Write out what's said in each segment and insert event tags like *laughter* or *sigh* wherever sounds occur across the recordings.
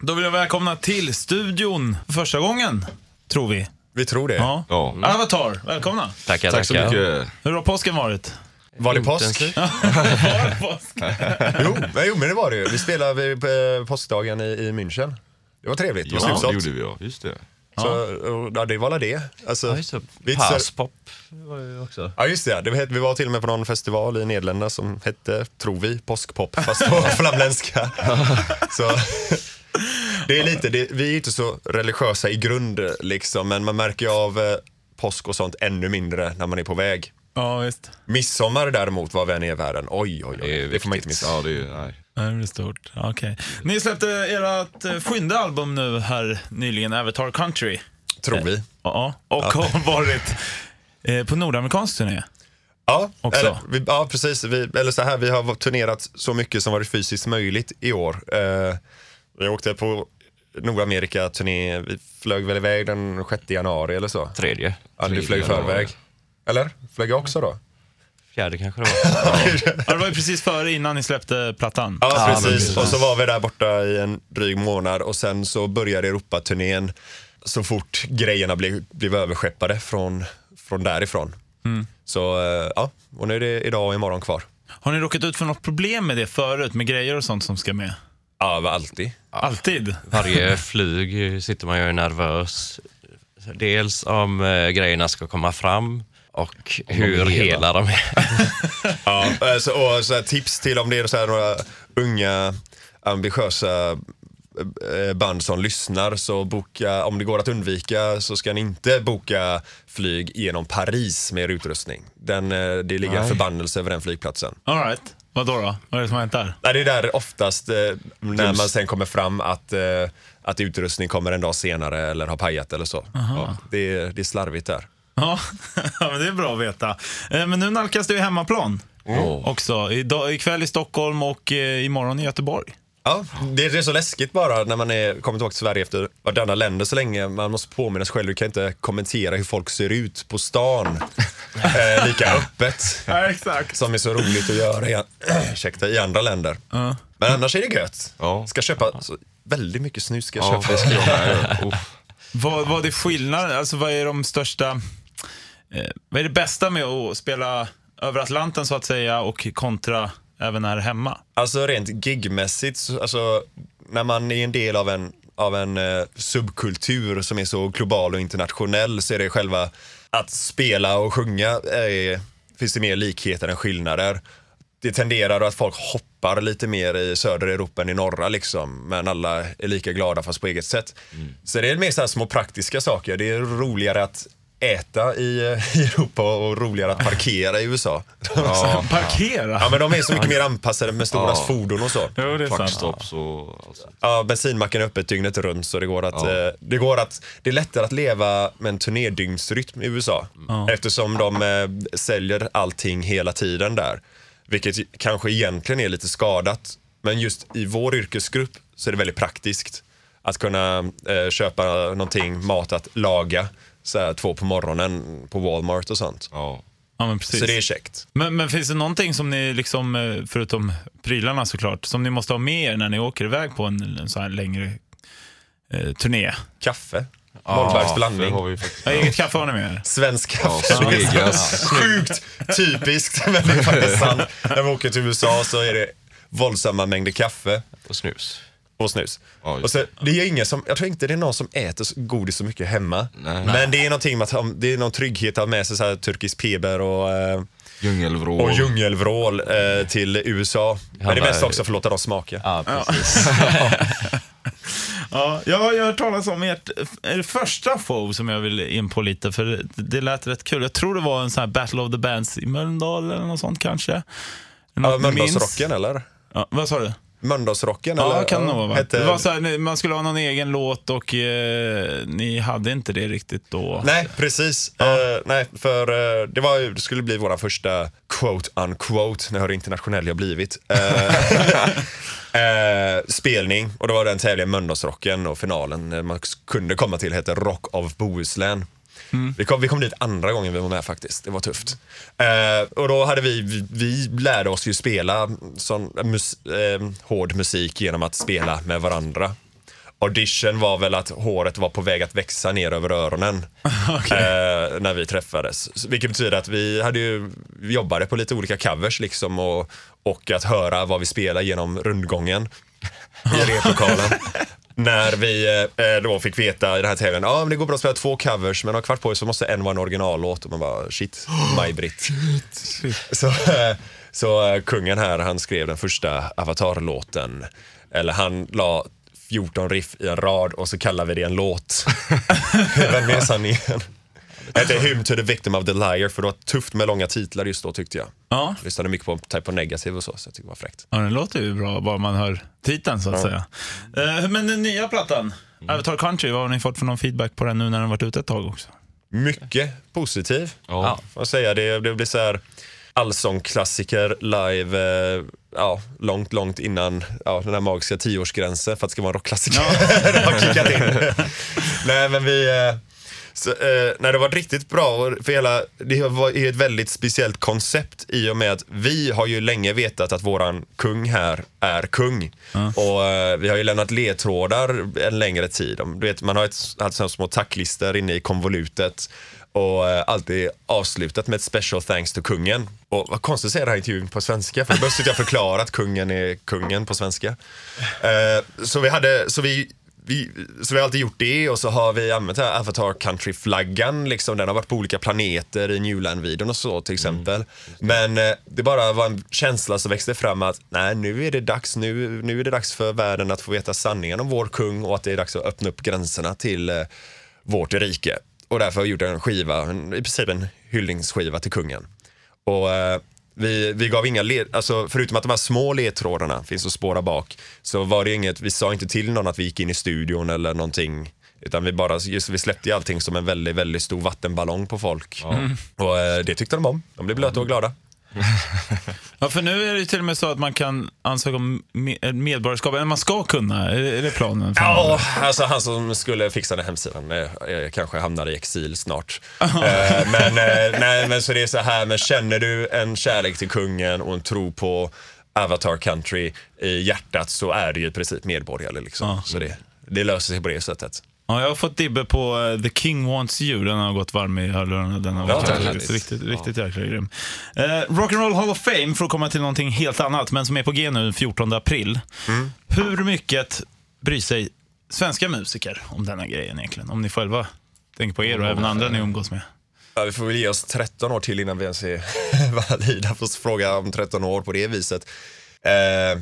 Då vill jag välkomna till studion för första gången, tror vi. Vi tror det. Ja. Ja. Avatar, välkomna. Tackar, Tack så tackar. mycket. Hur har påsken varit? Var det påsk? Intensivt. *laughs* Var det påsk? Jo, men, jo, men det var det ju. Vi spelade vid, på påskdagen i, i München. Det var trevligt och Ja, det slutsålt. gjorde vi ja. Just det. Så, och, ja, det var väl det. Alltså, Ja, just det. inte så- Passpop var ju också. Ja, just det. det het, vi var till och med på någon festival i Nederländerna som hette, tror vi, påskpop, fast på *laughs* flamländska. *laughs* Så, det är lite, det, vi är inte så religiösa i grund, liksom, men man märker ju av eh, påsk och sånt ännu mindre när man är på väg. Ja, visst. Midsommar däremot var vän i världen. Oj, oj, oj. Det är Det, får man inte missa. Ja, det är, nej. Det blir stort. Okej. Ni släppte ert eh, sjunde album nu här nyligen, Avatar Country. Tror vi. Ja, och har varit eh, på nordamerikansk turné. Ja, Också. Eller, vi, ja precis. Vi, eller så här, vi har turnerat så mycket som varit fysiskt möjligt i år. Eh, vi åkte på Nordamerika-turné. Vi flög väl iväg den 6 januari eller så. Tredje. Ja, du flög i januari. förväg. Eller? Flög jag också då? Fjärde kanske det var. *laughs* Ja, det var ju precis före innan ni släppte plattan. Ja, precis. precis. Och så var vi där borta i en dryg månad och sen så började Europaturnén så fort grejerna blev, blev överskeppade från, från därifrån. Så eh, ja, och nu är det idag och imorgon kvar. Har ni råkat ut för något problem med det förut, med grejer och sånt som ska med? Ja, alltid. Alltid? Varje flyg sitter man ju nervös. Dels om eh, grejerna ska komma fram och hur hela. hela de är. *laughs* Ja, eh, så, och så här, tips till om det är så här, några unga ambitiösa band som lyssnar så boka, om det går att undvika så ska ni inte boka flyg genom Paris med er utrustning. Den, eh, det ligger en förbannelse över den flygplatsen. All right. Vad då, då? Vad är det som har hänt där? Nej, det är där oftast eh, när man sen kommer fram att, eh, att utrustning kommer en dag senare eller har pajat eller så. Ja, det, det är slarvigt där. *laughs* Ja, men det är bra att veta. Eh, Men nu nalkas det ju hemmaplan Åh. också. Idag, ikväll i Stockholm och eh, imorgon i Göteborg. Ja, det, det är så läskigt bara när man är, kommer tillbaka till Sverige efter vartannat länder så länge. Man måste påminna sig själv, du kan inte kommentera hur folk ser ut på stan *laughs* eh, lika öppet. Ja, exakt. Som är så roligt att göra i, *clears throat* ursäkta, i andra länder. Ja. Men annars är det gött. Ja. Ska köpa så, väldigt mycket snus. Ska jag Ja, köpa. ska jag. Vad, vad är skillnad? Alltså vad är de största... Eh, vad är det bästa med att spela över Atlanten så att säga och kontra även här hemma? Alltså rent gigmässigt, så- alltså, när man är en del av en, av en eh, subkultur som är så global och internationell så är det själva att spela och sjunga är, finns det mer likheter än skillnader. Det tenderar att folk hoppar lite mer i södra Europa än i norra liksom, men alla är lika glada fast på eget sätt. Så det är mer så här små praktiska saker. Det är roligare att äta i, i Europa och roligare att parkera i USA. *laughs* Ja, Parkera? Ja men de är så mycket mer anpassade med stora Ja. fordon och så. Jo, det är sant. och alltså. Ja, bensinmacken är öppet dygnet runt så det går att, Ja. eh, det går att, det är lättare att leva med en turnédygnsrytm i USA. Ja. Eftersom de eh, säljer allting hela tiden där. Vilket kanske egentligen är lite skadat. Men just i vår yrkesgrupp så är det väldigt praktiskt. Att kunna eh, köpa någonting, mat att laga, så här, två på morgonen på Walmart och sånt. Ja. Ja, men precis. Så det är käckt. Men, men finns det någonting som ni, liksom, eh, förutom prylarna såklart, som ni måste ha med er när ni åker iväg på en, en så här längre eh, turné? Kaffe. Mollbergs blandning. det har vi faktiskt. Ja, eget kaffe har ni med er? Svensk Ja, kaffe. Svegas. Sjukt typiskt, men det är faktiskt sant. När vi åker till USA så är det våldsamma mängder kaffe Och snus. Och snus. Ja, och så, det är ingen som, jag tror inte det är någon som äter godis så mycket hemma. Nej. Men det är någonting med att ha- det är någon trygghet att ha med sig så här turkisk peber och, eh, Djungelvrål. och djungelvrål eh, till USA. Men det är mest också för att låta dem smaka. Ja, precis. *laughs* Ja, jag har hört talas om ert, er första show som jag vill in på lite, för det, det lät rätt kul. Jag tror det var en sån här Battle of the Bands i Mölndal eller något sånt kanske. Ja, Något? Mölndalsrocken eller? Ja, vad sa du? Mölndalsrocken Ja, eller? kan det nog vara. va? Hette... Det var så här, man skulle ha någon egen låt och eh, ni hade inte det riktigt då. Nej, precis. Eh, nej, för eh, det, var, det skulle bli vår första quote unquote, när hur internationell jag blivit, *laughs* eh, spelning. Och det var den tävlingen Mölndalsrocken och finalen man kunde komma till hette Rock of Bohuslän. Vi, kom, vi kom dit andra gången vi var med faktiskt. Det var tufft. Eh, och då hade vi, vi, vi lärde oss ju spela sån mus, eh, hård musik genom att spela med varandra. audition var väl att håret var på väg att växa ner över öronen *laughs* eh, när vi träffades. Vilket betyder att vi hade ju, vi jobbade på lite olika covers liksom och, och att höra vad vi spelar genom rundgången i *laughs* replokalen. När vi eh, då fick veta i den här tävlingen, ja ah, men det går bra att spela två covers men har kvart på så måste en vara en originallåt och man bara shit, Maj-Britt. Så, eh, *laughs* så eh, kungen här, han skrev den första Avatar-låten. Eller han la 14 riff i en rad och så kallar vi det en låt. *laughs* Vem är sanningen? Det hette Hymn to the victim of the liar för det var tufft med långa titlar just då tyckte jag. Ja. Lyssnade mycket på Type of Negative och så, så jag tyckte det var fräckt. Ja, den låter ju bra bara man hör titeln så att säga. Eh, men den nya plattan, Avatar Country, vad har ni fått för någon feedback på den nu när den varit ute ett tag också? Mycket positiv, Ja. får jag säga. Det, det blir så här allsångklassiker live, eh, ja, långt, långt innan ja, den här magiska tioårsgränsen för att det ska vara en rockklassiker. *laughs* det har kickat in. *laughs* Nej, men vi... Eh, så, eh, nej, det var riktigt bra. För hela, det var ett väldigt speciellt koncept i och med att vi har ju länge vetat att våran kung här är kung. Och eh, vi har ju lämnat ledtrådar en längre tid. Du vet, man har ett, haft sådana små tacklistor inne i konvolutet och eh, alltid avslutat med ett special thanks to kungen. Och vad konstigt att säga det här intervjun på svenska, för då behövs jag förklara att kungen är kungen på svenska. Eh, så vi hade, så vi vi, så vi har alltid gjort det och så har vi använt här Avatar Country-flaggan. Liksom, den har varit på olika planeter i Newland-videon och så till exempel. Men eh, det bara var en känsla som växte fram att nej, nu är det dags. Nu, nu är det dags för världen att få veta sanningen om vår kung och att det är dags att öppna upp gränserna till eh, vårt rike. Och därför har vi gjort en skiva, i princip en hyllningsskiva till kungen. Och eh, vi, vi gav inga led, alltså förutom att de här små ledtrådarna finns att spåra bak, så var det inget, vi sa inte till någon att vi gick in i studion eller någonting. Utan vi bara, just, vi släppte ju allting som en väldigt, väldigt stor vattenballong på folk. Och eh, det tyckte de om. De blev blöta och glada. Ja, för nu är det till och med så att man kan ansöka om me- medborgarskap, eller man ska kunna, är det planen? Ja, alltså han som skulle fixa den hemsidan eh, eh, kanske hamnar i exil snart. *laughs* eh, men, eh, nej, men så det är så här, men känner du en kärlek till kungen och en tro på Avatar Country i hjärtat så är du ju i princip medborgare. Liksom. Ja. Så det, det löser sig på det sättet. Ja, jag har fått dibbe på eh, The King Wants You. Den har gått varm i hörlurarna. Den har Ja, varit är riktigt, riktigt, riktigt jäkla grym. Eh, Rock'n'Roll Hall of Fame, för att komma till någonting helt annat, men som är på G nu den 14 april. Mm. Hur mycket bryr sig svenska musiker om denna grejen egentligen? Om ni själva tänker på er och även andra ni umgås med. Ja, vi får väl ge oss 13 år till innan vi ens är *laughs* valida för att fråga om 13 år på det viset. Eh,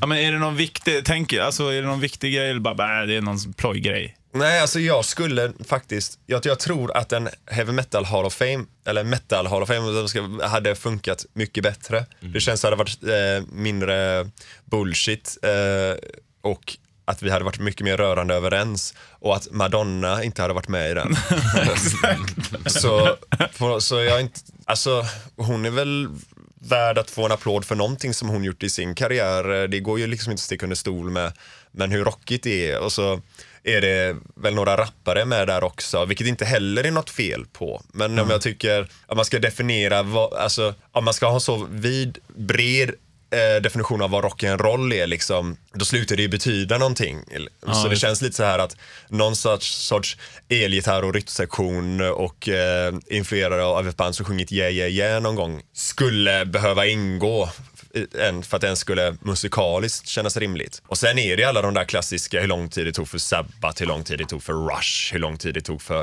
Ja, men är det någon viktig, tänk, alltså, är det någon viktig grej eller bara, bara det är någon plojgrej? Nej, alltså jag skulle faktiskt, jag, jag tror att en heavy metal hall of fame, eller metal hall of fame, hade funkat mycket bättre. Det känns att det hade varit eh, mindre bullshit eh, och att vi hade varit mycket mer rörande överens och att Madonna inte hade varit med i den. *laughs* så, så jag inte, alltså hon är väl värd att få en applåd för någonting som hon gjort i sin karriär. Det går ju liksom inte att sticka under stol med, men hur rockigt det är. Och så är det väl några rappare med där också, vilket inte heller är något fel på. Men om jag tycker att man ska definiera, vad, alltså om man ska ha så vid, bred eh, definition av vad rock'n'roll är, liksom, då slutar det ju betyda någonting. så det känns lite så här att någon sorts, sorts elgitarr och rytmsektion och eh, influerad av ett band som sjungit yeah yeah yeah någon gång skulle behöva ingå en, för att den skulle musikaliskt kännas rimligt. Och sen är det alla de där klassiska, hur lång tid det tog för Sabbath, hur lång tid det tog för Rush, hur lång tid det tog för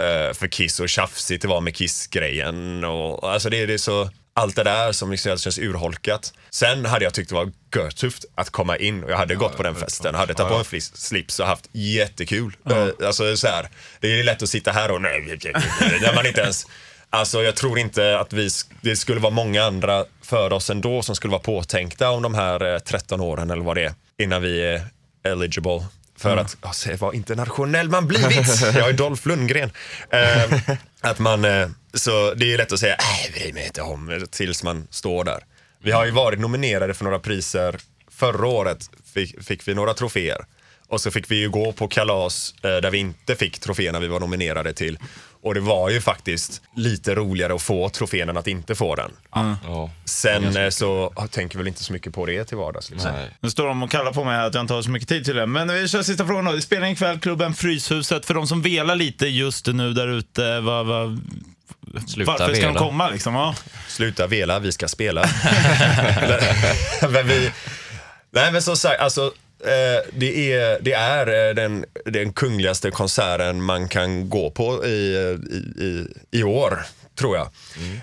eh, för Kiss och tjafsigt det var med Kiss-grejen. Och, alltså det, det är så, allt det där som liksom känns urholkat. Sen hade jag tyckt det var görtufft att komma in och jag hade gått på den festen, hade tagit på en flis- slips och haft jättekul. Eh, alltså så här, det är lätt att sitta här och nej, när man inte ens Alltså jag tror inte att vi, det skulle vara många andra för oss ändå som skulle vara påtänkta om de här eh, 13 åren eller vad det är innan vi är eligible för att ja, se vad internationell man blivit. *laughs* Jag är Dolph Lundgren. Eh, att man, eh, så det är lätt att säga, nej, bryr mig inte om, tills man står där. Vi har ju varit nominerade för några priser. Förra året fick, fick vi några troféer. Och så fick vi ju gå på kalas eh, där vi inte fick troféerna vi var nominerade till. Och det var ju faktiskt lite roligare att få trofén än att inte få den. Ja. Sen eh, så jag tänker väl inte så mycket på det till vardags. Liksom. Nej. Nu står de och kallar på mig här att jag inte har så mycket tid till det. Men vi kör sista frågan då. Spelar ikväll klubben Fryshuset. För de som velar lite just nu där ute, vad, vad, Sluta varför ska de vela. komma liksom? Ja. Sluta vela, vi ska spela. *laughs* *laughs* men vi, nej men som sagt, alltså, det är, det är eh, den, den kungligaste konserten man kan gå på i, i, i, i år, tror jag.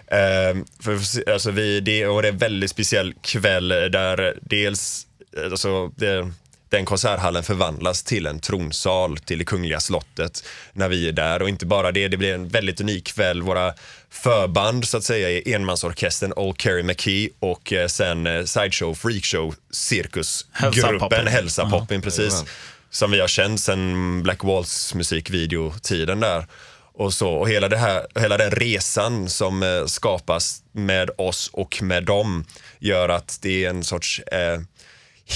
Eh, för, alltså, vi, det, och det är en väldigt speciell kväll där dels, eh, alltså, det, den konserthallen förvandlas till en tronsal till det kungliga slottet när vi är där. Och inte bara det, det blir en väldigt unik kväll. Våra förband så att säga är enmansorkestern Old Kerry McKee och eh, sen eh, Sideshow Freakshow cirkusgruppen. Hälsa Poppin, precis. Som vi har känt sen Black Walls musikvideotiden där. Och, så, och hela, det här, hela den resan som eh, skapas med oss och med dem gör att det är en sorts eh,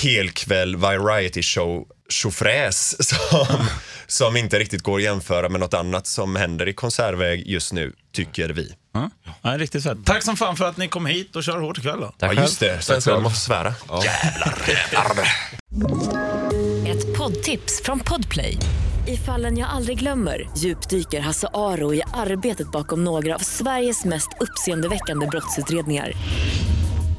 helkväll variety show tjofräs *laughs* som, som inte riktigt går att jämföra med något annat som händer i konsertväg just nu, tycker vi. Ja. Ja, riktigt fett. Tack som fan för att ni kom hit och kör hårt ikväll då. Tack Ja, just det. Sen man få svära. *laughs* Ett poddtips från Podplay. I fallen jag aldrig glömmer djupdyker Hasse Aro i arbetet bakom några av Sveriges mest uppseendeväckande brottsutredningar.